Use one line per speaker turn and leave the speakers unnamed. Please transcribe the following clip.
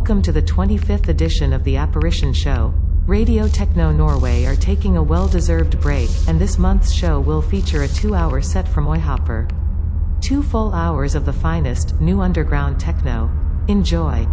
Welcome to the 25th edition of the Apparition Show. Radio Techno Norway are taking a well-deserved break, and this month's show will feature a two-hour set from Oyhopper. Two full hours of the finest, new underground techno. Enjoy.